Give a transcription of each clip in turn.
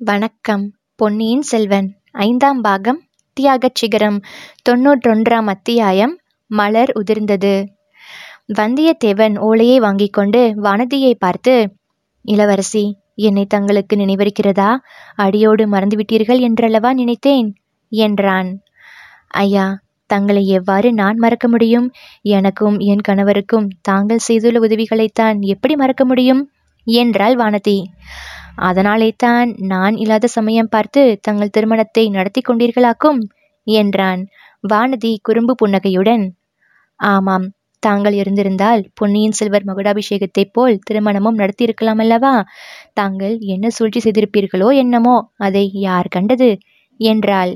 வணக்கம். பொன்னியின் செல்வன் ஐந்தாம் பாகம் தியாகச் சிகரம் தொன்னூற்றொன்றாம் அத்தியாயம் மலர் உதிர்ந்தது. வந்தியத்தேவன் ஓலையை வாங்கிக் கொண்டு வானதியை பார்த்து இளவரசி என்னை தங்களுக்கு நினைவிருக்கிறதா? அடியோடு மறந்துவிட்டீர்கள் என்றல்லவா நினைத்தேன்? என்றான். ஐயா தங்களை எவ்வாறு நான் மறக்க முடியும்? எனக்கும் என் கணவருக்கும் தாங்கள் செய்துள்ள உதவிகளைத்தான் எப்படி மறக்க முடியும்? என்றாள் வானதி. அதனாலே தான் நான் இல்லாத சமயம் பார்த்து தங்கள் திருமணத்தை நடத்தி கொண்டீர்களாக்கும்? என்றான். வானதி குறும்பு புன்னகையுடன் ஆமாம் தாங்கள் இருந்திருந்தால் பொன்னியின் செல்வர் மகுடாபிஷேகத்தைப் போல் திருமணமும் நடத்தியிருக்கலாம் அல்லவா? தாங்கள் என்ன சூழ்ச்சி செய்திருப்பீர்களோ என்னமோ அதை யார் கண்டது? என்றாள்.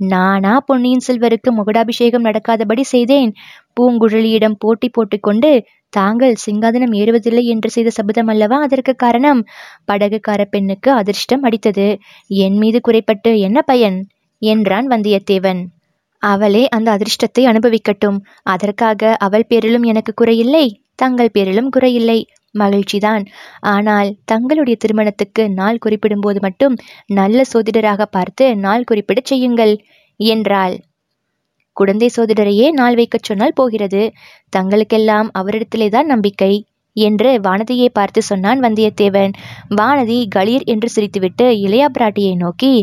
நானா பொன்னியின் செல்வருக்கு மகுடாபிஷேகம் நடக்காதபடி செய்தேன். பூங்குழலியிடம் போட்டி போட்டுக்கொண்டு தாங்கள் சிங்காதனம் ஏறுவதில்லை என்று செய்த சபதம் அல்லவா? அதற்கு காரணம் படகுக்கார பெண்ணுக்கு அதிர்ஷ்டம் அடித்தது. என் மீது குறைப்பட்டு என்ன பயன்? என்றான் வந்தியத்தேவன். அவளே அந்த அதிர்ஷ்டத்தை அனுபவிக்கட்டும். அதற்காக அவள் பேரிலும் எனக்கு குறையில்லை தங்கள் பேரிலும் குறையில்லை. மகிழ்ச்சிதான். ஆனால் தங்களுடைய திருமணத்துக்கு நாள் குறிப்பிடும்போது மட்டும் நல்ல சோதிடராக பார்த்து நாள் குறிப்பிடச் செய்யுங்கள் என்றாள். குழந்தை சோதிடரையே நாள் வைக்கச் சொன்னால் போகிறது. தங்களுக்கெல்லாம் அவரிடத்திலே தான் நம்பிக்கை என்று வானதியை பார்த்து சொன்னான் வந்தியத்தேவன். வானதி களீர் என்று சிரித்துவிட்டு இளையா பிராட்டியை நோக்கி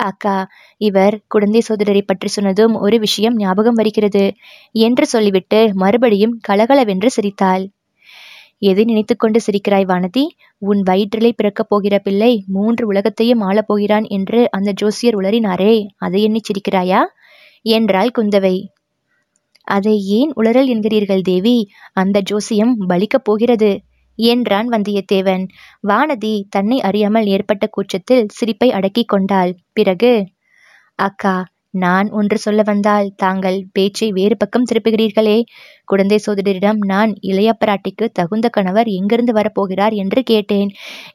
அக்கா இவர் குழந்தை சோதரரை பற்றி சொன்னதும் ஒரு விஷயம் ஞாபகம் வருகிறது என்று சொல்லிவிட்டு மறுபடியும் கலகலவென்று சிரித்தாள். எதை நினைத்து கொண்டு சிரிக்கிறாய் வானதி? உன் வயிற்றிலே பிறக்கப் போகிற பிள்ளை மூன்று உலகத்தையும் ஆளப் போகிறான் என்று அந்த ஜோசியர் உளறினாரே அதை எண்ணி சிரிக்கிறாயா? என்றாள் குந்தவை. அதை ஏன் உளறல் என்கிறீர்கள் தேவி? அந்த ஜோசியம் பலிக்கப் போகிறது என்றான் வந்தியத்தேவன். வானதி தன்னை அறியாமல் ஏற்பட்ட கூச்சத்தில் சிரிப்பை அடக்கிக் கொண்டாள். பிறகு அக்கா நான் ஒன்று சொல்ல வந்தால் தாங்கள் பேச்சை வேறு பக்கம் திருப்புகிறீர்களே. குழந்தை சோதரிடம் நான் இளைய பிராட்டிக்கு தகுந்த கணவர் எங்கிருந்து வரப்போகிறார் என்று கேட்டேன்.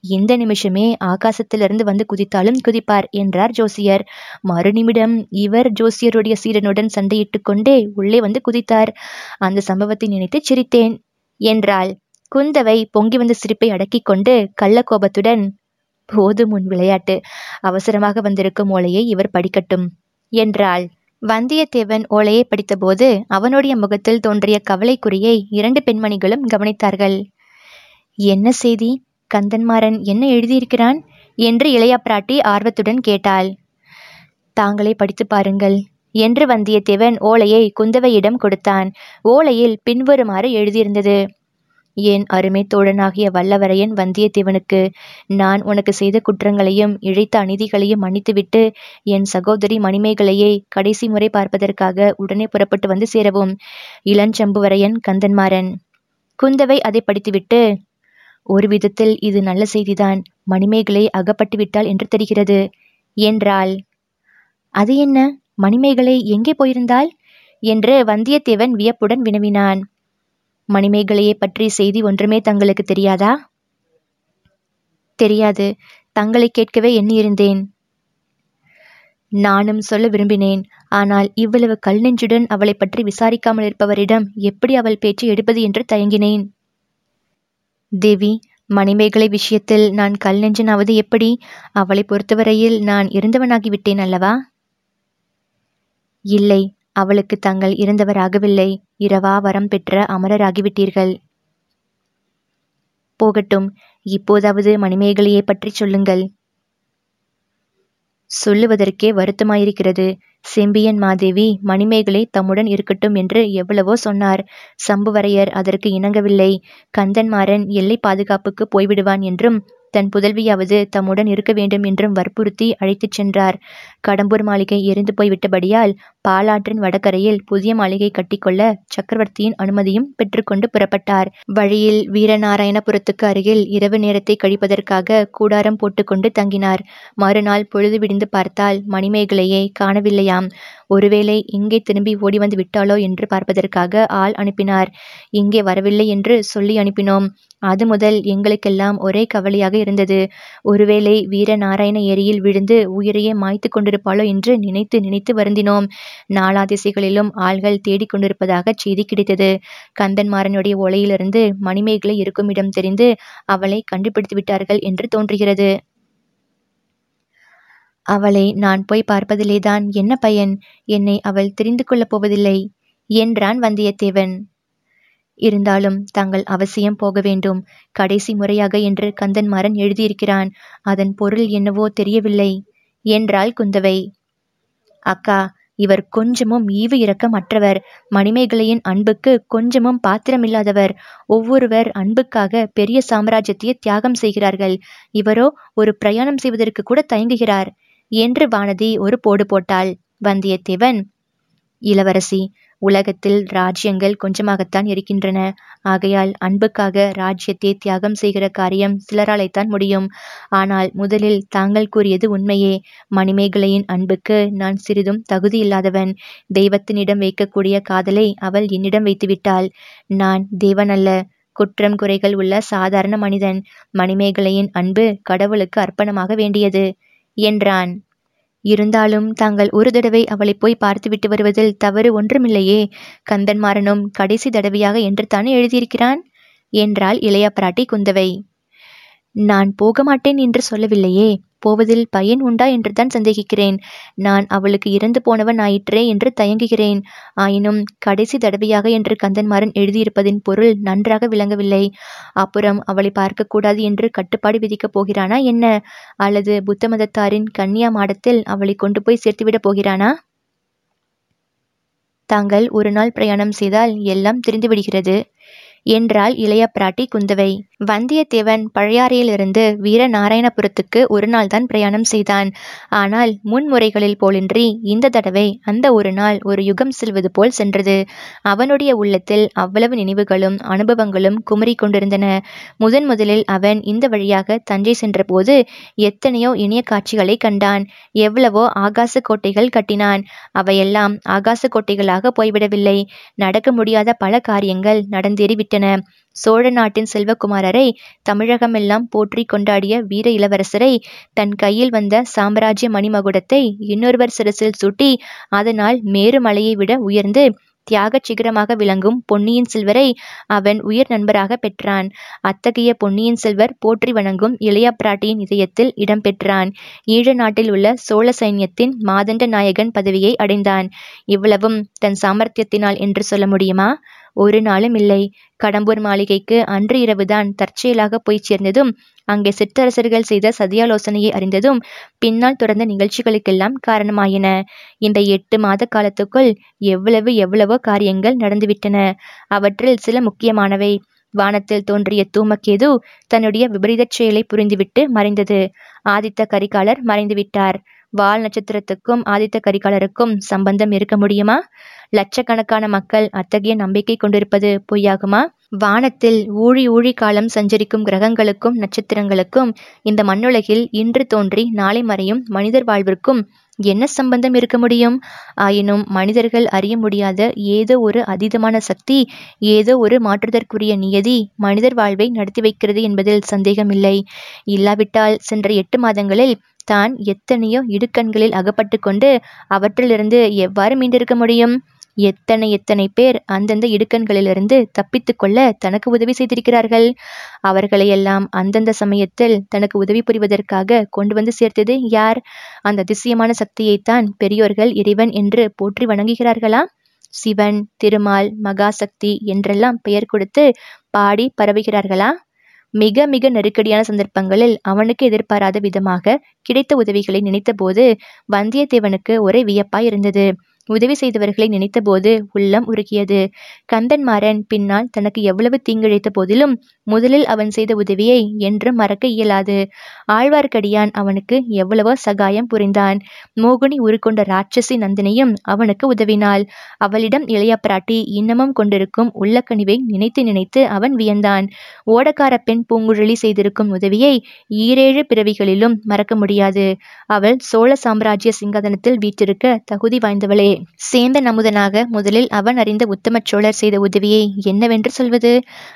இந்த நிமிஷமே ஆகாசத்திலிருந்து வந்து குதித்தாலும் குதிப்பார் என்றார் ஜோசியர். மறுநிமிடம் இவர் ஜோசியருடைய சீடனுடன் சண்டையிட்டு கொண்டே உள்ளே வந்து குதித்தார். அந்த சம்பவத்தை நினைத்து சிரித்தேன். என்றாள். குந்தவை பொங்கி வந்த சிரிப்பை அடக்கிக் கொண்டு கள்ளக்கோபத்துடன் போதும் உன் விளையாட்டு. அவசரமாக வந்திருக்கும் ஓலையை இவர் படிக்கட்டும். என்றாள். வந்தியத்தேவன் ஓலையை படித்தபோது அவனுடைய முகத்தில் தோன்றிய கவலைக்குறியை இரண்டு பெண்மணிகளும் கவனித்தார்கள். என்ன செய்தி? கந்தன்மாறன் என்ன எழுதியிருக்கிறான்? என்று இளையா பிராட்டி ஆர்வத்துடன் கேட்டாள். தாங்களே படித்து பாருங்கள் என்று வந்தியத்தேவன் ஓலையை குந்தவையிடம் கொடுத்தான். ஓலையில் பின்வருமாறு எழுதியிருந்தது. என் அருமை தோழனாகிய வல்லவரையன் வந்தியத்தேவனுக்கு நான் உனக்கு செய்த குற்றங்களையும் இழைத்த அநீதிகளையும் மன்னித்துவிட்டு என் சகோதரி மணிமேகலையை கடைசி முறை பார்ப்பதற்காக உடனே புறப்பட்டு வந்து சேரவும். இளஞ்சம்புவரையன் கந்தன்மாறன். குந்தவை அதை படித்துவிட்டு ஒரு விதத்தில் இது நல்ல செய்திதான். மணிமேகலை அகப்பட்டு விட்டாள் என்று தெரிகிறது. என்றாள். அது என்ன? மணிமேகலை எங்கே போயிருந்தாள்? என்று வந்தியத்தேவன் வியப்புடன் வினவினான். மணிமேகலையை பற்றி செய்தி ஒன்றுமே தங்களுக்கு தெரியாதா? தெரியாது. தங்களை கேட்கவே எண்ணியிருந்தேன். நானும் சொல்ல விரும்பினேன். ஆனால் இவ்வளவு கல் நெஞ்சுடன் அவளை பற்றி விசாரிக்காமல் இருப்பவரிடம் எப்படி அவள் பேச்சு எடுப்பது என்று தயங்கினேன். தேவி மணிமேகலை விஷயத்தில் நான் கல் நெஞ்சனாவது எப்படி? அவளை பொறுத்தவரையில் நான் இருந்தவனாகிவிட்டேன் அல்லவா? இல்லை. அவளுக்கு தங்கள் இருந்தவராகவில்லை. இரவா வரம் பெற்ற அமரராகிவிட்டீர்கள். போகட்டும் இப்போதாவது மணிமேகலையை பற்றி சொல்லுங்கள். சொல்லுவதற்கே வருத்தமாயிருக்கிறது. செம்பியன் மாதேவி மணிமேகலை தம்முடன் இருக்கட்டும் என்று எவ்வளவோ சொன்னார். சம்புவரையர் அதற்கு இணங்கவில்லை. கந்தன்மாறன் எல்லை பாதுகாப்புக்கு போய்விடுவான் என்றும் தன் புதல்வியாவது தம்முடன் இருக்க வேண்டும் என்றும் வற்புறுத்தி அழைத்துச் சென்றார். கடம்பூர் மாளிகை எரிந்து போய்விட்டபடியால் பாலாற்றின் வடகரையில் புதிய மாளிகை கட்டிக்கொள்ள சக்கரவர்த்தியின் அனுமதியும் பெற்றுக்கொண்டு புறப்பட்டார். வழியில் வீரநாராயணபுரத்துக்கு அருகில் இரவு நேரத்தை கழிப்பதற்காக கூடாரம் போட்டுக்கொண்டு தங்கினார். மறுநாள் பொழுது விடிந்து பார்த்தால் மணிமேகலையை காணவில்லையாம். ஒருவேளை இங்கே திரும்பி ஓடி வந்து விட்டாளோ என்று பார்ப்பதற்காக ஆள் அனுப்பினார். இங்கே வரவில்லை என்று சொல்லி அனுப்பினோம். அது முதல் எங்களுக்கெல்லாம் ஒரே கவலையாக இருந்தது. ஒருவேளை வீர நாராயண ஏரியில் விழுந்து உயிரையே மாய்த்து கொண்டிருப்பாளோ என்று நினைத்து நினைத்து வருந்தினோம். நாலா திசைகளிலும் ஆள்கள் தேடிக்கொண்டிருப்பதாக செய்தி கிடைத்தது. கந்தன்மாறனுடைய ஓலையிலிருந்து மணிமேகலை இருக்கும் இடம் தெரிந்து அவளை கண்டுபிடித்து விட்டார்கள் என்று தோன்றுகிறது. அவளை நான் போய் பார்ப்பதிலேதான் என்ன பயன்? என்னை அவள் தெரிந்து கொள்ளப் போவதில்லை. என்றான் வந்தியத்தேவன். இருந்தாலும் தாங்கள் அவசியம் போக வேண்டும். கடைசி முறையாக என்று கந்தன்மாறன் எழுதியிருக்கிறான். அதன் பொருள் என்னவோ தெரியவில்லை. என்றாள் குந்தவை. அக்கா இவர் கொஞ்சமும் ஈவு இரக்கமற்றவர். மணிமேகலையின் அன்புக்கு கொஞ்சமும் பாத்திரமில்லாதவர். ஒவ்வொருவர் அன்புக்காக பெரிய சாம்ராஜ்யத்தையே தியாகம் செய்கிறார்கள். இவரோ ஒரு பிரயாணம் செய்வதற்கு கூட தயங்குகிறார். என்று வானதி ஒரு போடு போட்டாள். வந்தியத்தேவன் இளவரசி உலகத்தில் ராஜ்யங்கள் கொஞ்சமாகத்தான் இருக்கின்றன. ஆகையால் அன்புக்காக ராஜ்யத்தை தியாகம் செய்கிற காரியம் சிலராலைத்தான் முடியும். ஆனால் முதலில் தாங்கள் கூறியது உண்மையே. மணிமேகலையின் அன்புக்கு நான் சிறிதும் தகுதி இல்லாதவன். தெய்வத்தினிடம் வைக்கக்கூடிய காதலை அவள் என்னிடம் வைத்துவிட்டாள் நான் தேவன் அல்ல குற்றம் குறைகள் உள்ள சாதாரண மனிதன். மணிமேகலையின் அன்பு கடவுளுக்கு அர்ப்பணமாக வேண்டியது. என்றான். இருந்தாலும் தாங்கள் ஒரு தடவை அவளை போய் பார்த்துவிட்டு வருவதில் தவறு ஒன்றுமில்லையே. கந்தன்மாறனும் கடைசி தடவையாக என்று தானே எழுதியிருக்கிறான்? என்றாள் இளைய பிராட்டி குந்தவை. நான் போக மாட்டேன் என்று சொல்லவில்லையே. போவதில் பயன் உண்டா என்றுதான் சந்தேகிக்கிறேன். நான் அவளுக்கு இறந்து போனவன் ஆயிற்றே என்று தயங்குகிறேன். ஆயினும் கடைசி தடவையாக என்று கந்தன்மாறன் எழுதியிருப்பதின் பொருள் நன்றாக விளங்கவில்லை. அப்புறம் அவளை பார்க்கக்கூடாது என்று கட்டுப்பாடு விதிக்கப் போகிறானா என்ன? அல்லது புத்த மதத்தாரின் கன்னியா மாடத்தில் அவளை கொண்டு போய் சேர்த்துவிடப் போகிறானா? தாங்கள் ஒரு நாள் பிரயாணம் செய்தால் எல்லாம் தெரிந்துவிடுகிறது. என்றாள் இளைய பிராட்டி குந்தவை. வந்தியத்தேவன் பழையாறையிலிருந்து வீரநாராயணபுரத்துக்கு ஒரு நாள் தான் பிரயாணம் செய்தான். ஆனால் முன்முறைகளில் போலின்றி இந்த தடவை அந்த ஒரு நாள் ஒரு யுகம் செல்வது போல் சென்றது. அவனுடைய உள்ளத்தில் அவ்வளவு நினைவுகளும் அனுபவங்களும் குமரி கொண்டிருந்தன. முதன் முதலில் அவன் இந்த வழியாக தஞ்சை சென்றபோது எத்தனையோ இனிய காட்சிகளை கண்டான். எவ்வளவோ ஆகாச கோட்டைகள் கட்டினான். அவையெல்லாம் ஆகாச கோட்டைகளாக போய்விடவில்லை. நடக்க முடியாத பல காரியங்கள் நடந்தேறிவிட்டன. சோழ நாட்டின் செல்வகுமாரரை தமிழகமெல்லாம் போற்றி கொண்டாடிய வீர இளவரசரை தன் கையில் வந்த சாம்ராஜ்ய மணிமகுடத்தை இன்னொருவர் சிரசில் சூட்டி அதனால் மேருமலையை விட உயர்ந்து தியாகச் சிகரமாக விளங்கும் பொன்னியின் செல்வரை அவன் உயிர் நண்பராக பெற்றான். அத்தகைய பொன்னியின் செல்வர் போற்றி வணங்கும் இளைய பிராட்டியின் இதயத்தில் இடம்பெற்றான் ஈழ நாட்டில் உள்ள சோழ சைன்யத்தின் மாதண்ட நாயகன் பதவியை அடைந்தான். இவ்வளவும் தன் சாமர்த்தியத்தினால் என்று சொல்ல முடியுமா? ஒரு நாளும் இல்லை. கடம்பூர் மாளிகைக்கு அன்று இரவுதான் தற்செயலாக போய் சேர்ந்ததும் அங்கே சிற்றரசர்கள் செய்த சதியாலோசனையை அறிந்ததும் பின்னால் தொடர்ந்த நிகழ்ச்சிகளுக்கெல்லாம் காரணமாயின. இந்த எட்டு மாத காலத்துக்குள் எவ்வளவு எவ்வளவோ காரியங்கள் நடந்துவிட்டன. அவற்றில் சில முக்கியமானவை. வானத்தில் தோன்றிய தூமக்கேது தன்னுடைய விபரீதச் செயலை புரிந்துவிட்டு மறைந்தது. ஆதித்த கரிகாலர் மறைந்துவிட்டார். வால் நட்சத்திரத்துக்கும் ஆதித்த கரிகாலருக்கும் சம்பந்தம் இருக்க முடியுமா? லட்சக்கணக்கான மக்கள் அத்தகைய நம்பிக்கை கொண்டிருப்பது பொய்யாகுமா? வானத்தில் ஊழி ஊழி காலம் சஞ்சரிக்கும் கிரகங்களுக்கும் நட்சத்திரங்களுக்கும் இந்த மண்ணுலகில் இன்று தோன்றி நாளை மறையும் மனிதர் வாழ்விற்கும் என்ன சம்பந்தம் இருக்க முடியும்? ஆயினும் மனிதர்கள் அறிய முடியாத ஏதோ ஒரு அதீதமான சக்தி ஏதோ ஒரு மாற்றுதற்குரிய நியதி மனிதர் வாழ்வை நடத்தி வைக்கிறது என்பதில் சந்தேகமில்லை. இல்லாவிட்டால் சென்ற எட்டு மாதங்களில் தான் எத்தனையோ இடுக்கண்களில் அகப்பட்டு கொண்டு அவற்றிலிருந்து எவ்வாறு மீண்டிருக்க முடியும்? எத்தனை எத்தனை பேர் அந்தந்த இடுக்கண்களிலிருந்து தப்பித்து கொள்ள தனக்கு உதவி செய்திருக்கிறார்கள்? அவர்களையெல்லாம் அந்தந்த சமயத்தில் தனக்கு உதவி புரிவதற்காக கொண்டு வந்து சேர்த்தது யார்? அந்த அதிசயமான சக்தியைத்தான் பெரியோர்கள் இறைவன் என்று போற்றி வணங்குகிறார்களா? சிவன் திருமால் மகாசக்தி என்றெல்லாம் பெயர் கொடுத்து பாடி பரவுகிறார்களா? மிக மிக நெருக்கடியான சந்தர்ப்பங்களில் அவனுக்கு எதிர்பாராத விதமாக கிடைத்த உதவிகளை நினைத்தபோது வந்தியத்தேவனுக்கு ஒரே வியப்பாய் இருந்தது. உதவி செய்தவர்களை நினைத்தபோது உள்ளம் உருகியது. கந்தன்மாறன் பின்னால் தனக்கு எவ்வளவு தீங்கிழைத்த போதிலும் முதலில் அவன் செய்த உதவியை என்றும் மறக்க இயலாது. ஆழ்வார்க்கடியான் அவனுக்கு எவ்வளவோ சகாயம் புரிந்தான். மோகினி உருக்கொண்ட ராட்சசி நந்தினியும் அவனுக்கு உதவினாள். அவளிடம் இளைய பிராட்டி இன்னமும் கொண்டிருக்கும் உள்ளக்கனிவை நினைத்து நினைத்து அவன் வியந்தான். ஓடக்கார பெண் பூங்குழலி செய்திருக்கும் உதவியை ஈரேழு பிறவிகளிலும் மறக்க முடியாது. அவள் சோழ சாம்ராஜ்ய சிங்காதனத்தில் வீற்றிருக்க தகுதி வாய்ந்தவளே. சேந்த நமுதனாக முதலில் அவன் அறிந்த உத்தம சோழர் செய்த உதவியை என்னவென்று சொல்வது?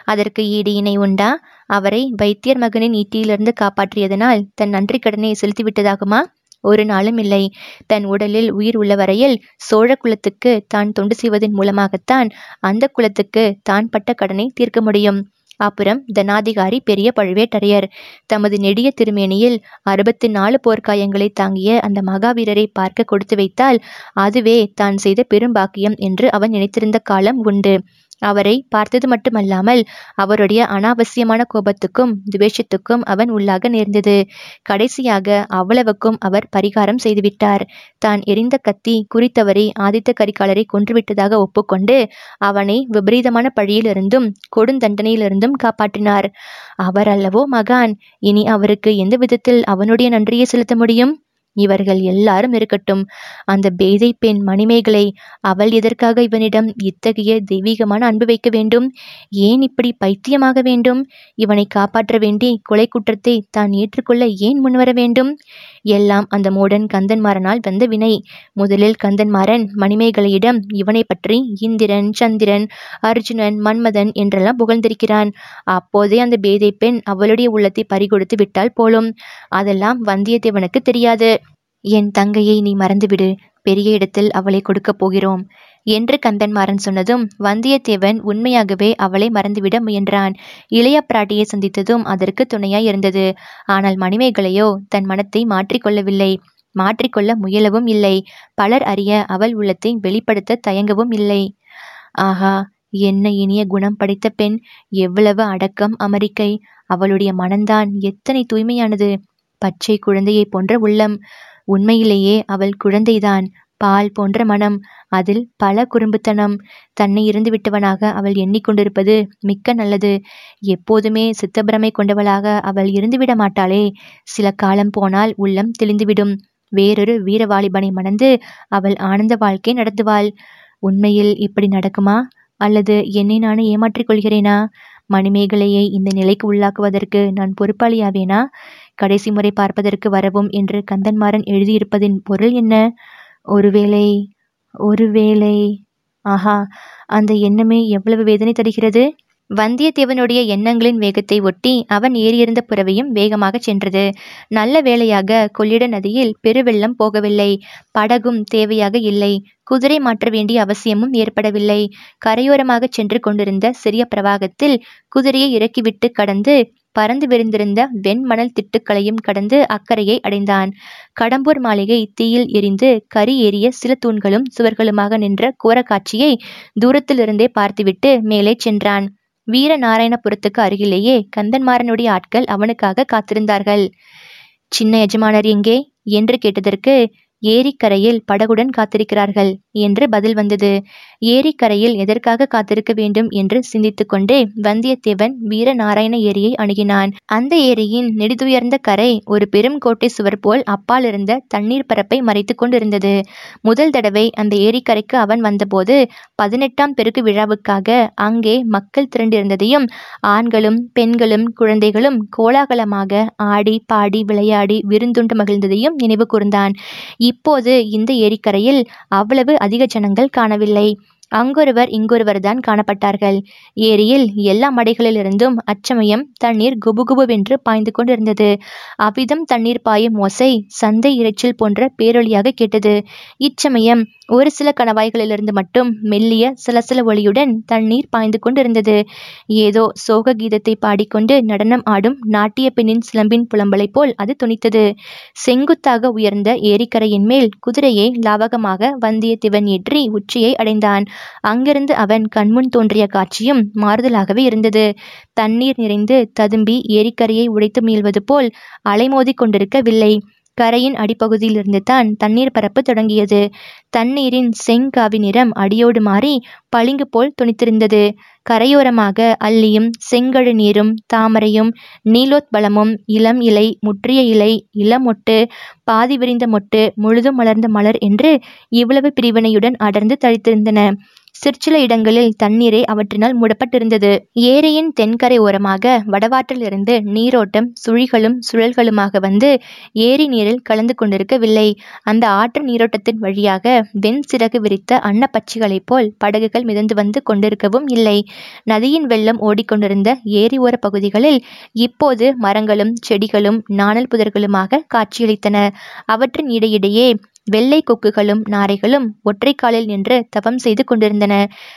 அதற்கு ஈடு இணை உண்டா? அவரை வைத்தியர் மகனின் ஈட்டியிலிருந்து காப்பாற்றியதனால் தன் நன்றி கடனை செலுத்திவிட்டதாகுமா ஒரு நாளும் இல்லை. தன் உடலில் உயிர் உள்ள வரையில் சோழ குலத்துக்கு தான் தொண்டு செய்வதன் மூலமாகத்தான் அந்த குலத்துக்கு தான் பட்ட கடனை தீர்க்க முடியும். அப்புறம் தனாதிகாரி பெரிய பழுவேட்டரையர். தமது நெடிய திருமேனியில் அறுபத்தி நாலு போர்க்காயங்களை தாங்கிய அந்த மகாவீரரை பார்க்க கொடுத்து வைத்தால் அதுவே தான் செய்த பெரும்பாக்கியம் என்று அவன் நினைத்திருந்த காலம் உண்டு. அவரை பார்த்தது மட்டுமல்லாமல் அவருடைய அனாவசியமான கோபத்துக்கும் துவேஷத்துக்கும் அவன் உள்ளாக நேர்ந்தது. கடைசியாக அவ்வளவுக்கும் அவர் பரிகாரம் செய்துவிட்டார். தான் எரிந்த கத்தி குறித்தவரை ஆதித்த கரிகாலரை கொன்றுவிட்டதாக ஒப்புக்கொண்டு அவனை விபரீதமான பழியிலிருந்தும் கொடுந்தண்டனையிலிருந்தும் காப்பாற்றினார். அவர் அல்லவோ மகான். இனி அவருக்கு எந்த விதத்தில் அவனுடைய நன்றியை செலுத்த முடியும்? இவர்கள் எல்லாரும் இருக்கட்டும். அந்த பேதை பெண் மணிமேகலை அவள் எதற்காக இவனிடம் இத்தகைய தெய்வீகமான அன்பு வைக்க வேண்டும்? ஏன் இப்படி பைத்தியமாக வேண்டும்? இவனை காப்பாற்ற வேண்டி கொலை குற்றத்தை தான் ஏற்றுக்கொள்ள ஏன் முன்வர வேண்டும்? எல்லாம் அந்த மூடன் கந்தன்மாறனால் வந்த வினை. முதலில் கந்தன்மாறன் மணிமேகலையிடம் இவனை பற்றி இந்திரன் சந்திரன் அர்ஜுனன் மன்மதன் என்றெல்லாம் புகழ்ந்திருக்கிறான். அப்போதே அந்த பேதை பெண் அவளுடைய உள்ளத்தை பறிகொடுத்து விட்டால் போலும். அதெல்லாம் வந்தியத்தேவனுக்கு தெரியாது. என் தங்கையை நீ மறந்துவிடு. பெரிய இடத்தில் அவளை கொடுக்கப் போகிறோம். என்று கந்தன்மாறன் சொன்னதும் வந்தியத்தேவன் உண்மையாகவே அவளை மறந்துவிட முயன்றான். இளைய பிராட்டியை சந்தித்ததும் அதற்கு துணையாய் இருந்தது. ஆனால் மணிமேகலையோ தன் மனத்தை மாற்றிக்கொள்ளவில்லை மாற்றிக்கொள்ள முயலவும் இல்லை. பலர் அறிய அவள் உள்ளத்தை வெளிப்படுத்த தயங்கவும் இல்லை. ஆஹா என்ன இனிய குணம் படைத்த பெண். எவ்வளவு அடக்கம் அமெரிக்கை. அவளுடைய மனம்தான் எத்தனை தூய்மையானது. பச்சை குழந்தையைப் போன்ற உள்ளம். உண்மையிலேயே அவள் குழந்தைதான். பால் போன்ற மனம் அதில் பல குறும்புத்தனம். தன்னை இருந்துவிட்டவனாக அவள் எண்ணிக்கொண்டிருப்பது மிக்க நல்லது. எப்போதுமே சித்தப்பிரமை கொண்டவளாக அவள் இருந்துவிட மாட்டாளே. சில காலம் போனால் உள்ளம் தெளிந்துவிடும். வேறொரு வீரவாலிபனை மணந்து அவள் ஆனந்த வாழ்க்கை நடத்துவாள். உண்மையில் இப்படி நடக்குமா? அல்லது என்னை நானே ஏமாற்றிக் கொள்கிறேனா? மணிமேகலையை இந்த நிலைக்கு உள்ளாக்குவதற்கு நான் பொறுப்பாளியாவேனா? கடைசி முறை பார்ப்பதற்கு வரவும் என்று கந்தன்மாறன் எழுதியிருப்பதின் பொருள் என்ன? ஒருவேளை ஒருவேளை ஆஹா அந்த எண்ணமே எவ்வளவு வேதனை தருகிறது? வந்தியத்தேவனுடைய எண்ணங்களின் வேகத்தை ஒட்டி அவன் ஏறியிருந்த புறவையும் வேகமாக சென்றது. நல்ல வேளையாக கொள்ளிட நதியில் பெருவெள்ளம் போகவில்லை. படகும் தேவையாக இல்லை. குதிரை மாற்ற வேண்டிய அவசியமும் ஏற்படவில்லை. கரையோரமாகச் சென்று கொண்டிருந்த சிறிய பிரவாகத்தில் குதிரையை இறக்கிவிட்டு கடந்து பறந்து விரிந்திருந்த வெண்மணல் திட்டுக்களையும் கடந்து அக்கறையை அடைந்தான். கடம்பூர் மாளிகை தீயில் எரிந்து கரி ஏறிய சில தூண்களும் சுவர்களுமாக நின்ற கோர காட்சியை தூரத்திலிருந்தே பார்த்துவிட்டு மேலே சென்றான். வீரநாராயணபுரத்துக்கு அருகிலேயே கந்தன்மாறனுடைய ஆட்கள் அவனுக்காக காத்திருந்தார்கள். சின்ன எஜமானர் எங்கே? என்று கேட்டதற்கு ஏரிக்கரையில் படகுடன் காத்திருக்கிறார்கள். என்று பதில் வந்தது. ஏரிக்கரையில் எதற்காக காத்திருக்க வேண்டும் என்று சிந்தித்துக் கொண்டே வந்தியத்தேவன் வீரநாராயண ஏரியை அணுகினான். அந்த ஏரியின் நெடுதுயர்ந்த கரை ஒரு பெரும் கோட்டை சுவர் போல் அப்பாலிருந்த தண்ணீர் பரப்பை மறைத்து கொண்டிருந்தது. முதல் தடவை அந்த ஏரிக்கரைக்கு அவன் வந்தபோது பதினெட்டாம் பெருக்கு விழாவுக்காக அங்கே மக்கள் திரண்டிருந்ததையும் ஆண்களும் பெண்களும் குழந்தைகளும் கோலாகலமாக ஆடி பாடி விளையாடி விருந்துண்டு மகிழ்ந்ததையும் நினைவு கூர்ந்தான். இப்போது இந்த ஏரிக்கரையில் அவ்வளவு அதிக ஜனங்கள் காணவில்லை. அங்கொருவர் இங்கொருவர் தான் காணப்பட்டார்கள். ஏரியில் எல்லா மடைகளிலிருந்தும் அச்சமயம் தண்ணீர் குபுகுபுவென்று பாய்ந்து கொண்டிருந்தது. அவ்விதம் தண்ணீர் பாயும் ஓசை சந்தை இரைச்சல் போன்ற பேரொலியாக கேட்டது. இச்சமயம் ஒரு சில கணவாய்களிலிருந்து மட்டும் மெல்லிய சலசல ஒளியுடன் தண்ணீர் பாய்ந்து கொண்டிருந்தது. ஏதோ சோக கீதத்தை பாடிக்கொண்டு நடனம் ஆடும் நாட்டிய பெண்ணின் சிலம்பின் புலம்பலை போல் அது துணித்தது. செங்குத்தாக உயர்ந்த ஏரிக்கரையின் மேல் குதிரையை லாவகமாக வந்தியத்தேவன் ஏற்றி உச்சியை அடைந்தான். அங்கிருந்து அவன் கண்முன் தோன்றிய காட்சியும் மாறுதலாகவே இருந்தது. தண்ணீர் நிறைந்து ததும்பி ஏரிக்கரையை உடைத்து மீள்வது போல் அலைமோதி கொண்டிருக்கவில்லை. கரையின் அடிப்பகுதியிலிருந்து தான் தண்ணீர் பரப்பு தொடங்கியது. தண்ணீரின் செங்காவி நிறம் அடியோடு மாறி பளிங்கு போல் துணித்திருந்தது. கரையோரமாக அல்லியும் செங்கழு நீரும் தாமரையும் நீலோத்பலமும் இளம் இலை முற்றிய இலை இளமொட்டு பாதி விரிந்த மொட்டு முழுதும் மலர்ந்த மலர் என்று இவ்வளவு பிரிவினையுடன் அடர்ந்து தழித்திருந்தன. சிற்சில இடங்களில் தண்ணீரே அவற்றினால் மூடப்பட்டிருந்தது. ஏரியின் தென்கரை ஓரமாக வடவாற்றிலிருந்து நீரோட்டம் சுழிகளும் சுழல்களுமாக வந்து ஏரி நீரில் கலந்து கொண்டிருக்கவில்லை. அந்த ஆற்று நீரோட்டத்தின் வழியாக வெண் சிறகு விரித்த அன்னப்பட்சிகளைப் போல் படகுகள் மிதந்து வந்து கொண்டிருக்கவும் இல்லை. நதியின் வெள்ளம் ஓடிக்கொண்டிருந்த ஏரி ஓர பகுதிகளில் இப்போது மரங்களும் செடிகளும் நாணல் புதர்களுமாக காட்சியளித்தன. அவற்றின் இடையிடையே வெள்ளை கொக்குகளும் நாரைகளும் ஒற்றை காலில் நின்று தவம் செய்து கொண்டிருந்தன.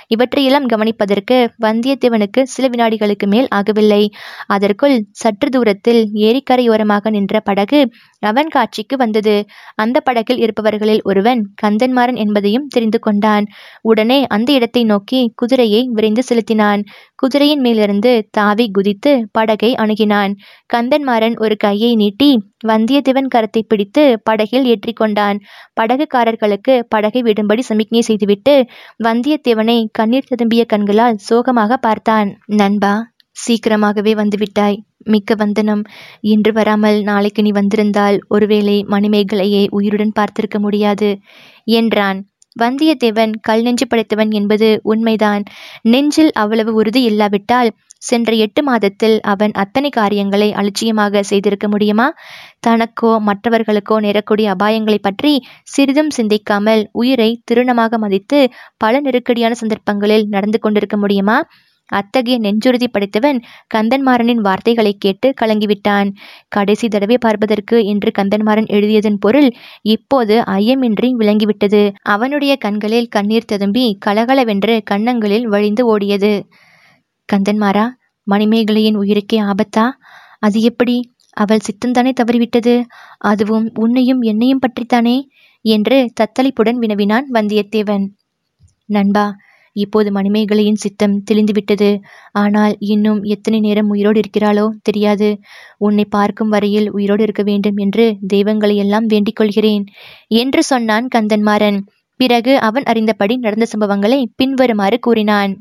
இவற்றையெல்லாம் கவனிப்பதற்கு வந்தியத்தேவனுக்கு சில வினாடிகளுக்கு மேல் ஆகவில்லை. அதற்குள் சற்று தூரத்தில் ஏரிக்கரையோரமாக நின்ற படகு நவன் காட்சிக்கு வந்தது. அந்த படகில் இருப்பவர்களில் ஒருவன் கந்தன்மாறன் என்பதையும் தெரிந்து கொண்டான். உடனே அந்த இடத்தை நோக்கி குதிரையை விரைந்து செலுத்தினான். குதிரையின் மேலிருந்து தாவி குதித்து படகை அணுகினான். கந்தன்மாறன் ஒரு கையை நீட்டி வந்தியத்தேவன் கரத்தை பிடித்து படகில் ஏற்றிக்கொண்டான். படகுக்காரர்களுக்கு படகை விடும்படி சமிக்ஞை செய்துவிட்டு வந்தியத்தேவனை கண்ணீர் ததும்பிய கண்களால் சோகமாக பார்த்தான். நண்பா சீக்கிரமாகவே வந்துவிட்டாய். மிக்க வந்தனம். இன்று வராமல் நாளைக்கு நீ வந்திருந்தால் ஒருவேளை மணிமேகலையை உயிருடன் பார்த்திருக்க முடியாது. என்றான். வந்தியத்தேவன் கல் நெஞ்சு படைத்தவன் என்பது உண்மைதான். நெஞ்சில் அவ்வளவு உறுதி இல்லாவிட்டால் சென்ற எட்டு மாதத்தில் அவன் அத்தனை காரியங்களை அலட்சியமாக செய்திருக்க முடியுமா? தனக்கோ மற்றவர்களுக்கோ நேரக்கூடிய அபாயங்களை பற்றி சிறிதும் சிந்திக்காமல் உயிரை திருணமாக மதித்து பல நெருக்கடியான சந்தர்ப்பங்களில் நடந்து கொண்டிருக்க முடியுமா? அத்தகைய நெஞ்சுறுதி படைத்தவன் கந்தன்மாறனின் வார்த்தைகளை கேட்டு கலங்கிவிட்டான். கடைசி தடவை பார்ப்பதற்கு என்று கந்தன்மாறன் எழுதியதன் பொருள் இப்போது ஐயமின்றி விளங்கிவிட்டது. அவனுடைய கண்களில் கண்ணீர் ததும்பி கலகலவென்று கன்னங்களில் வழிந்து ஓடியது. கந்தன்மாரா மணிமேகலையின் உயிருக்கே ஆபத்தா? அது எப்படி? அவள் சித்தந்தானே தவறிவிட்டது? அதுவும் உன்னையும் என்னையும் பற்றித்தானே? என்று தத்தளிப்புடன் வினவினான் வந்தியத்தேவன். நண்பா இப்போது மணிமேகலையின் சித்தம் தெளிந்துவிட்டது. ஆனால் இன்னும் எத்தனை நேரம் உயிரோடு இருக்கிறாளோ தெரியாது. உன்னை பார்க்கும் வரையில் உயிரோடு இருக்க வேண்டும் என்று தெய்வங்களை எல்லாம் வேண்டிக் கொள்கிறேன் என்று சொன்னான் கந்தன்மாறன். பிறகு அவன் அறிந்தபடி நடந்த சம்பவங்களை பின்வருமாறு கூறினான்.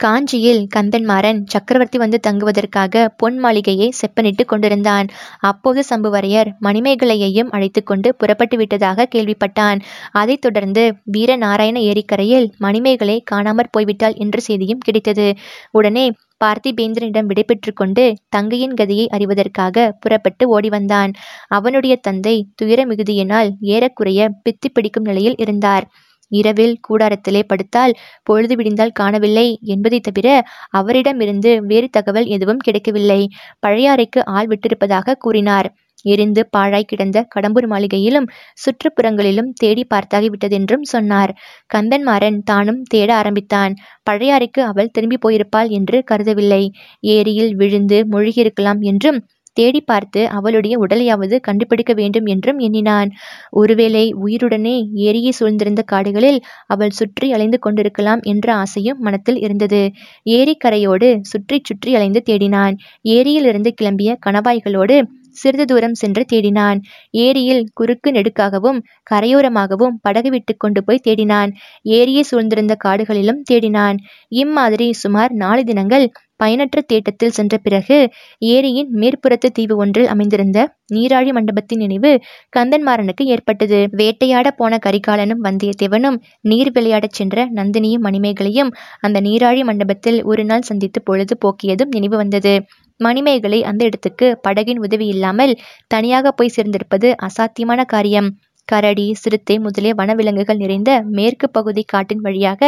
காஞ்சியில் கந்தன்மாறன் சக்கரவர்த்தி வந்து தங்குவதற்காக பொன் மாளிகையை செப்பனிட்டு கொண்டிருந்தான். அப்போது சம்புவரையர் மணிமேகலையையும் அழைத்து கொண்டு புறப்பட்டு விட்டதாக கேள்விப்பட்டான். அதைத் தொடர்ந்து வீரநாராயண ஏரிக்கரையில் மணிமேகலை காணாமற் போய்விட்டாள் என்ற செய்தியும் கிடைத்தது. உடனே பார்த்திபேந்திரனிடம் விடைபெற்று கொண்டு தங்கையின் கதியை அறிவதற்காக புறப்பட்டு ஓடி வந்தான். அவனுடைய தந்தை துயர மிகுதியினால் ஏறக்குறைய பித்து பிடிக்கும் நிலையில் இருந்தார். இரவில் கூடாரத்திலே படுத்தால் பொழுது விடிந்தால் காணவில்லை என்பதை தவிர அவரிடமிருந்து வேறு தகவல் எதுவும் கிடைக்கவில்லை. பழையாறைக்கு ஆள் விட்டிருப்பதாக கூறினார். எரிந்து பாழாய் கிடந்த கடம்பூர் மாளிகையிலும் சுற்றுப்புறங்களிலும் தேடி பார்த்தாகிவிட்டதென்றும் சொன்னார். கந்தன்மாறன் தானும் தேட ஆரம்பித்தான். பழையாறைக்கு அவள் திரும்பி போயிருப்பாள் என்று கருதவில்லை. ஏரியில் விழுந்து முழுகியிருக்கலாம் என்றும் தேடி பார்த்து அவளுடைய உடலையாவது கண்டுபிடிக்க வேண்டும் என்றும் எண்ணினான். ஒருவேளை உயிருடனே ஏரியை சூழ்ந்திருந்த காடுகளில் அவள் சுற்றி அலைந்து கொண்டிருக்கலாம் என்ற ஆசையும் மனத்தில் இருந்தது. ஏரிக்கரையோடு சுற்றி சுற்றி அலைந்து தேடினான். ஏரியிலிருந்து கிளம்பிய கணவாய்களோடு சிறிது தூரம் சென்று தேடினான். ஏரியில் குறுக்கு நெடுக்காகவும் கரையோரமாகவும் படகு விட்டு கொண்டு போய் தேடினான். ஏரியை சூழ்ந்திருந்த காடுகளிலும் தேடினான். இம்மாதிரி சுமார் நாலு தினங்கள் பயனற்ற தேட்டத்தில் சென்ற பிறகு ஏரியின் மேற்புறத்து தீவு ஒன்றில் அமைந்திருந்த நீராழி மண்டபத்தின் நினைவு கந்தன்மாறனுக்கு ஏற்பட்டது. வேட்டையாட போன கரிகாலனும் வந்தியத்தேவனும் நீர் விளையாடச் சென்ற நந்தினியும் மணிமேகலையும் அந்த நீராழி மண்டபத்தில் ஒரு நாள் சந்தித்து பொழுது போக்கியதும் நினைவு வந்தது. மணிமேகலை அந்த இடத்துக்கு படகின் உதவி இல்லாமல் தனியாக போய் சேர்ந்திருப்பது அசாத்தியமான காரியம். கரடி சிறுத்தை முதலிய வனவிலங்குகள் நிறைந்த மேற்கு பகுதி காட்டின் வழியாக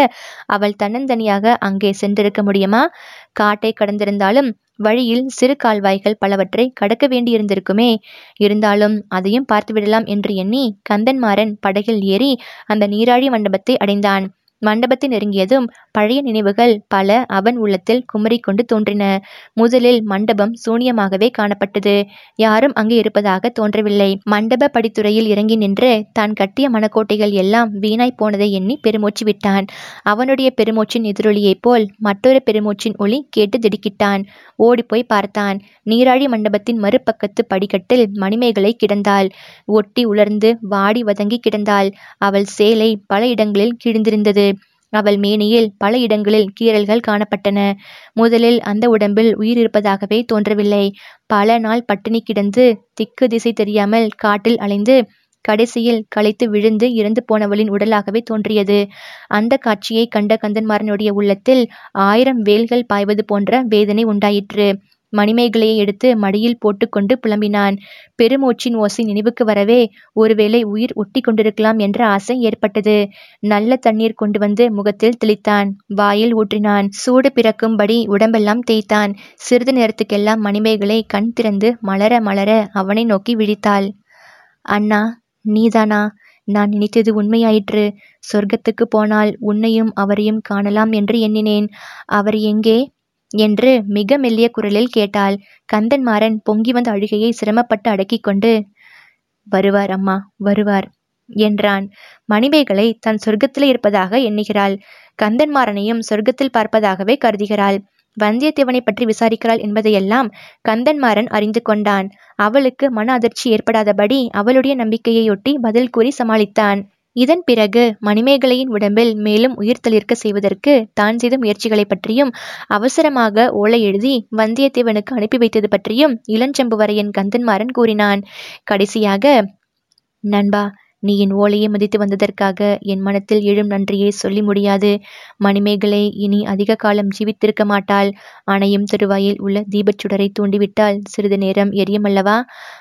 அவள் தன்னந்தனியாக அங்கே சென்றிருக்க முடியுமா? காட்டை கடந்திருந்தாலும் வழியில் சிறு கால்வாய்கள் பலவற்றை கடக்க வேண்டியிருந்திருக்குமே. இருந்தாலும் அதையும் பார்த்துவிடலாம் என்று எண்ணி கந்தன்மாறன் படகில் ஏறி அந்த நீராழி மண்டபத்தை அடைந்தான். மண்டபத்தை நெருங்கியதும் பழைய நினைவுகள் பல அவன் உள்ளத்தில் குமரிக்கொண்டு தோன்றின. முதலில் மண்டபம் சூனியமாகவே காணப்பட்டது. யாரும் அங்கே இருப்பதாக தோன்றவில்லை. மண்டப படித்துறையில் இறங்கி நின்று தான் கட்டிய மணக்கோட்டைகள் எல்லாம் வீணாய் போனதை எண்ணி பெருமூச்சு விட்டான். அவனுடைய பெருமூச்சின் எதிரொலியைப் போல் மற்றொரு பெருமூச்சின் ஒளி கேட்டு திடுக்கிட்டான். ஓடிப்போய் பார்த்தான். நீராழி மண்டபத்தின் மறுபக்கத்து படிக்கட்டில் மணிமேகலை கிடந்தாள். ஒட்டி உலர்ந்து வாடி வதங்கி கிடந்தாள். அவள் சேலை பல இடங்களில் கிழிந்திருந்தது. அவள் மேனியில் பல இடங்களில் கீறல்கள் காணப்பட்டன. முதலில் அந்த உடம்பில் உயிர் இருப்பதாகவே தோன்றவில்லை. பல நாள் பட்டினி கிடந்து திக்கு திசை தெரியாமல் காட்டில் அலைந்து கடைசியில் களைத்து விழுந்து இறந்து போனவளின் உடலாகவே தோன்றியது. அந்த காட்சியை கண்ட கந்தன்மாறனுடைய உள்ளத்தில் ஆயிரம் வேல்கள் பாய்வது போன்ற வேதனை உண்டாயிற்று. மணிமேகலையை எடுத்து மடியில் போட்டுக்கொண்டு புலம்பினான். பெருமூச்சின் ஓசை நினைவுக்கு வரவே ஒருவேளை உயிர் ஒட்டி கொண்டிருக்கலாம் என்ற ஆசை ஏற்பட்டது. நல்ல தண்ணீர் கொண்டு வந்து முகத்தில் தெளித்தான். வாயில் ஊற்றினான். சூடு பிறக்கும்படி உடம்பெல்லாம் தேய்த்தான். சிறிது நேரத்துக்கெல்லாம் மணிமேகலை கண் திறந்து மலர மலர அவனை நோக்கி விழித்தாள். அண்ணா நீதானா? நான் நினைத்தது உண்மையாயிற்று. சொர்க்கத்துக்கு போனால் உன்னையும் அவரையும் காணலாம் என்று எண்ணினேன். அவர் எங்கே? என்று மிக மெல்லிய குரலில் கேட்டாள். கந்தன்மாறன் பொங்கி வந்த அழுகையை சிரமப்பட்டு அடக்கிக் கொண்டு வருவார் அம்மா வருவார் என்றான். மணிமேகலை தன் சொர்க்கத்தில் இருப்பதாக எண்ணுகிறாள். கந்தன்மாறனையும் சொர்க்கத்தில் பார்ப்பதாகவே கருதுகிறாள். வந்தியத்தேவனை பற்றி விசாரிக்கிறாள் என்பதையெல்லாம் கந்தன்மாறன் அறிந்து கொண்டான். அவளுக்கு மன அதிர்ச்சி ஏற்படாதபடி அவளுடைய நம்பிக்கையையொட்டி பதில் கூறி சமாளித்தான். இதன் பிறகு மணிமேகலையின் உடம்பில் மேலும் உயிர் தளிர்க்க செய்வதற்கு தான் செய்த முயற்சிகளை பற்றியும் அவசரமாக ஓலை எழுதி வந்தியத்தேவனுக்கு அனுப்பி வைத்தது பற்றியும் இளஞ்செம்புவரையன் கந்தன்மாறன் கூறினான். கடைசியாக நண்பா நீ என் ஓலையை மதித்து வந்ததற்காக என் மனத்தில் எழும் நன்றியை சொல்லி முடியாது. மணிமேகலை இனி அதிக காலம் ஜீவித்திருக்க மாட்டாள். அணையும் தருவாயில் உள்ள தீபச்சுடரை தூண்டிவிட்டால் சிறிது நேரம் எரியுமல்லவா?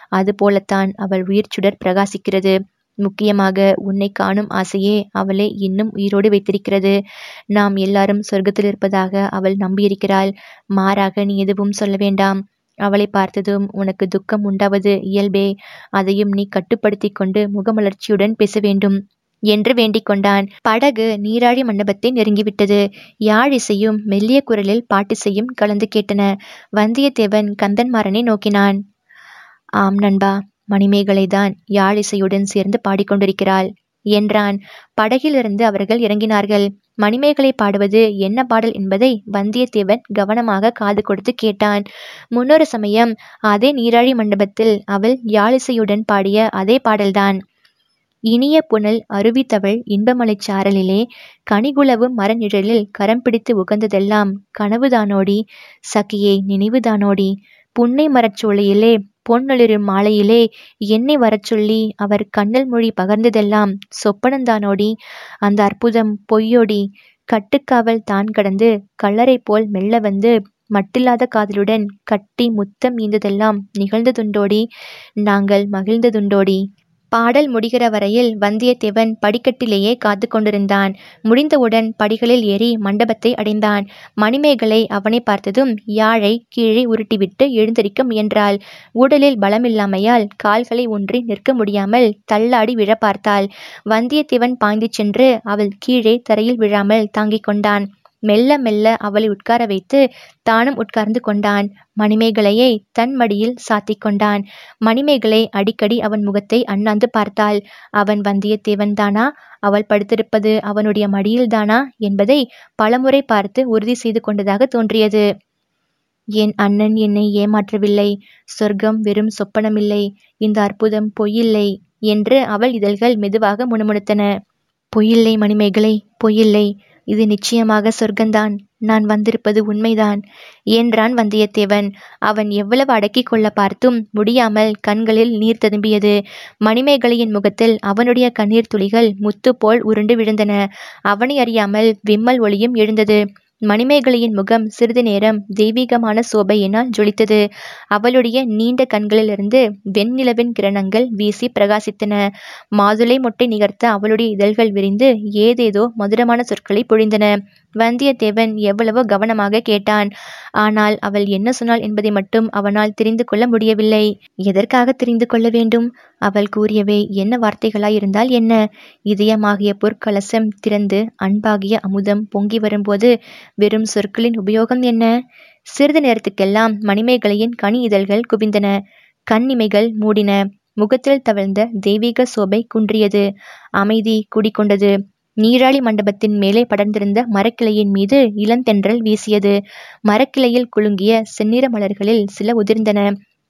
அதுபோலத்தான் அவள் உயிர் சுடர் பிரகாசிக்கிறது. முக்கியமாக உன்னை காணும் ஆசையே அவளை இன்னும் உயிரோடு வைத்திருக்கிறது. நாம் எல்லாரும் சொர்க்கத்தில் இருப்பதாக அவள் நம்பியிருக்கிறாள். மாறாக நீ எதுவும் சொல்ல வேண்டாம். அவளை பார்த்ததும் உனக்கு துக்கம் உண்டாவது இயல்பே. அதையும் நீ கட்டுப்படுத்திக் கொண்டு முகமலர்ச்சியுடன் பேச வேண்டும் என்று வேண்டிக் கொண்டான். படகு நீராழி மண்டபத்தை நெருங்கிவிட்டது. யாழிசையும் மெல்லிய குரலில் பாட்டிசையும் கலந்து கேட்டன. வந்தியத்தேவன் கந்தன்மாறனை நோக்கினான். ஆம் நண்பா. மணிமேகலைதான் யாழ் இசையுடன் சேர்ந்து பாடிக்கொண்டிருக்கிறாள். என்றான். படகிலிருந்து அவர்கள் இறங்கினார்கள். மணிமேகலை பாடுவது என்ன பாடல் என்பதை வந்தியத்தேவன் கவனமாக காது கொடுத்து கேட்டான். முன்னொரு சமயம் அதே நீராழி மண்டபத்தில் அவள் யாழிசையுடன் பாடிய அதே பாடல்தான். இனிய புனல் அருவித்தவள் இன்பமலைச் சாரலிலே கனிகுளவு மரநிழலில் கரம் பிடித்து உகந்ததெல்லாம் கனவுதானோடி? சகியே நினைவுதானோடி? புன்னை மரச்சோலையிலே பொன்னொளிரும் மாலையிலே என்னை வரச் சொல்லி அவர் கண்ணல் மொழி பகர்ந்ததெல்லாம் சொப்பனந்தானோடி? அந்த அற்புதம் பொய்யோடி. கட்டுக்காவல் தான் கடந்து கல்லறை போல் மெல்ல வந்து மட்டில்லாத காதலுடன் கட்டி முத்தம் ஈந்ததெல்லாம் நிகழ்ந்ததுண்டோடி? நாங்கள் மகிழ்ந்ததுண்டோடி. பாடல் முடிகிற வரையில் வந்தியத்தேவன் படிக்கட்டிலேயே காத்து கொண்டிருந்தான். முடிந்தவுடன் படிகளில் ஏறி மண்டபத்தை அடைந்தான். மணிமேகலை அவனை பார்த்ததும் யாழை கீழே உருட்டிவிட்டு எழுந்திருக்க முயன்றாள். உடலில் பலமில்லாமையால் கால்களை ஒன்றி நிற்க முடியாமல் தள்ளாடி விழ பார்த்தாள். வந்தியத்தேவன் பாய்ந்து சென்று அவள் கீழே தரையில் விழாமல் தாங்கிக் கொண்டான். மெல்ல மெல்ல அவளை உட்கார வைத்து தானும் உட்கார்ந்து கொண்டான். மணிமேகலையை தன் மடியில் சாத்திக் கொண்டான். மணிமேகலை அடிக்கடி அவன் முகத்தை அண்ணாந்து பார்த்தாள். அவன் வந்தியத்தேவன் தானா? அவள் படுத்திருப்பது அவனுடைய மடியில்தானா என்பதை பலமுறை பார்த்து உறுதி செய்து கொண்டதாக தோன்றியது. என் அண்ணன் என்னை ஏமாற்றவில்லை. சொர்க்கம் வெறும் சொப்பனமில்லை. இந்த அற்புதம் பொய்யில்லை என்று அவள் இதழ்கள் மெதுவாக முணுமுணுத்தன. பொய்யில்லை மணிமேகலை பொய்யில்லை. இது நிச்சயமாக சொர்க்கந்தான். நான் வந்திருப்பது உண்மைதான். என்றான் வந்தியத்தேவன். அவன் எவ்வளவு அடக்கிக் கொள்ள பார்த்தும் முடியாமல் கண்களில் நீர் ததும்பியது. மணிமேகலையின் முகத்தில் அவனுடைய கண்ணீர் துளிகள் முத்து போல் உருண்டு விழுந்தன. அவனை அறியாமல் விம்மல் ஒளியும் எழுந்தது. மணிமேகலையின் முகம் சிறிது நேரம் தெய்வீகமான சோபையினால் ஜொலித்தது. அவளுடைய நீண்ட கண்களிலிருந்து வெண்ணிலவின் கிரணங்கள் வீசி பிரகாசித்தன. மாதுளை மொட்டை நிகர்த்த அவளுடைய இதழ்கள் விரிந்து ஏதேதோ மதுரமான சொற்களை பொழிந்தன. வந்தியத்தேவன் எவ்வளவோ கவனமாக கேட்டான். ஆனால் அவள் என்ன சொன்னாள் என்பதை மட்டும் அவனால் தெரிந்து கொள்ள முடியவில்லை. எதற்காக தெரிந்து கொள்ள வேண்டும்? அவள் கூறியவை என்ன வார்த்தைகளாயிருந்தால் என்ன? இதயமாகிய பொற்கலசம் திறந்து அன்பாகிய அமுதம் பொங்கி வரும்போது வெறும் சொற்களின் உபயோகம் என்ன? சிறிது நேரத்துக்கெல்லாம் மணிமேகலையின் கனி இதழ்கள் குவிந்தன. கண்ணிமைகள் மூடின. முகத்தில் தவழ்ந்த தெய்வீக சோபை குன்றியது. அமைதி குடிக்கொண்டது நீராளி மண்டபத்தின் மேலே படர்ந்திருந்த மரக்கிளையின் மீது இளந்தென்றல் வீசியது. மரக்கிளையில் குலுங்கிய செந்நிற மலர்களில் சில உதிர்ந்தன.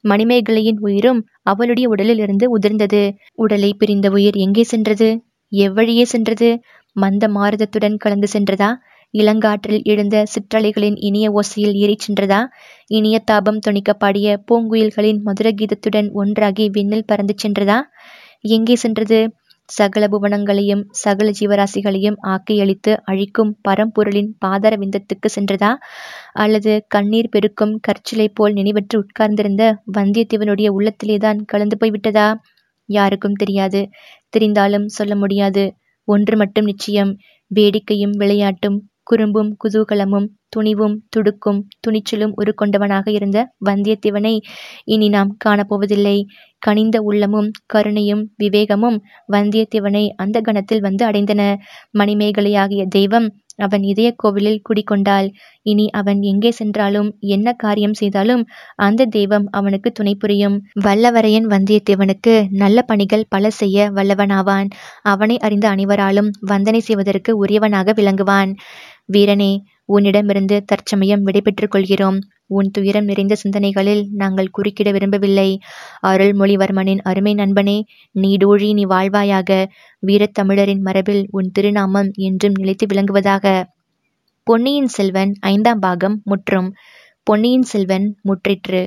மணிமேகலையின் உயிரும் அவளுடைய உடலில் இருந்து உதிர்ந்தது. உடலை பிரிந்த உயிர் எங்கே சென்றது? எவ்வழியே சென்றது? மந்த மாறுதத்துடன் கலந்து சென்றதா? இளங்காற்றில் எழுந்த சிற்றலைகளின் இனிய ஓசையில் ஏறிச் சென்றதா? இனிய தாபம் துணிக்கப்பாடிய பாடிய பூங்குயில்களின் மதுர கீதத்துடன் ஒன்றாகி விண்ணில் பறந்து சென்றதா? எங்கே சென்றது? சகல புவனங்களையும் சகல ஜீவராசிகளையும் ஆக்கையளித்து அழிக்கும் பரம்பொருளின் பாதர விந்தத்துக்கு சென்றதா? அல்லது கண்ணீர் பெருக்கும் கற்சிலை போல் நினைவற்று உட்கார்ந்திருந்த வந்தியத்தேவனுடைய உள்ளத்திலேதான் கலந்து போய்விட்டதா யாருக்கும் தெரியாது. தெரிந்தாலும் சொல்ல முடியாது. ஒன்று மட்டும் நிச்சயம். வேடிக்கையும் விளையாட்டும் குறும்பும் குதூகலமும் துணிவும் துடுக்கும் துணிச்சலும் உருக்கொண்டவனாக இருந்த வந்தியத்தேவனை இனி நாம் காணப்போவதில்லை. கனிந்த உள்ளமும் கருணையும் விவேகமும் வந்தியத்தேவனை அந்த கணத்தில் வந்து அடைந்தன. மணிமேகலையாகிய தெய்வம் அவன் இதய கோவிலில் குடிக்கொண்டாள் இனி அவன் எங்கே சென்றாலும் என்ன காரியம் செய்தாலும் அந்த தெய்வம் அவனுக்கு துணை புரியும். வல்லவரையன் வந்தியத்தேவனுக்கு நல்ல பணிகள் பல செய்ய வல்லவனாவான். அவனை அறிந்த அனைவராலும் வந்தனை செய்வதற்கு உரியவனாக விளங்குவான். வீரனே உன்னிடமிருந்து தற்சமயம் விடைபெற்றுக் கொள்கிறோம். உன் துயரம் நிறைந்த சிந்தனைகளில் நாங்கள் குறுக்கிட விரும்பவில்லை. அருள்மொழிவர்மனின் அருமை நண்பனே நீடூழி நீ வாழ்வாயாக. வீரத்தமிழரின் மரபில் உன் திருநாமம் என்றும் நிலைத்து விளங்குவதாக. பொன்னியின் செல்வன் ஐந்தாம் பாகம் முற்றும். பொன்னியின் செல்வன் முற்றிற்று.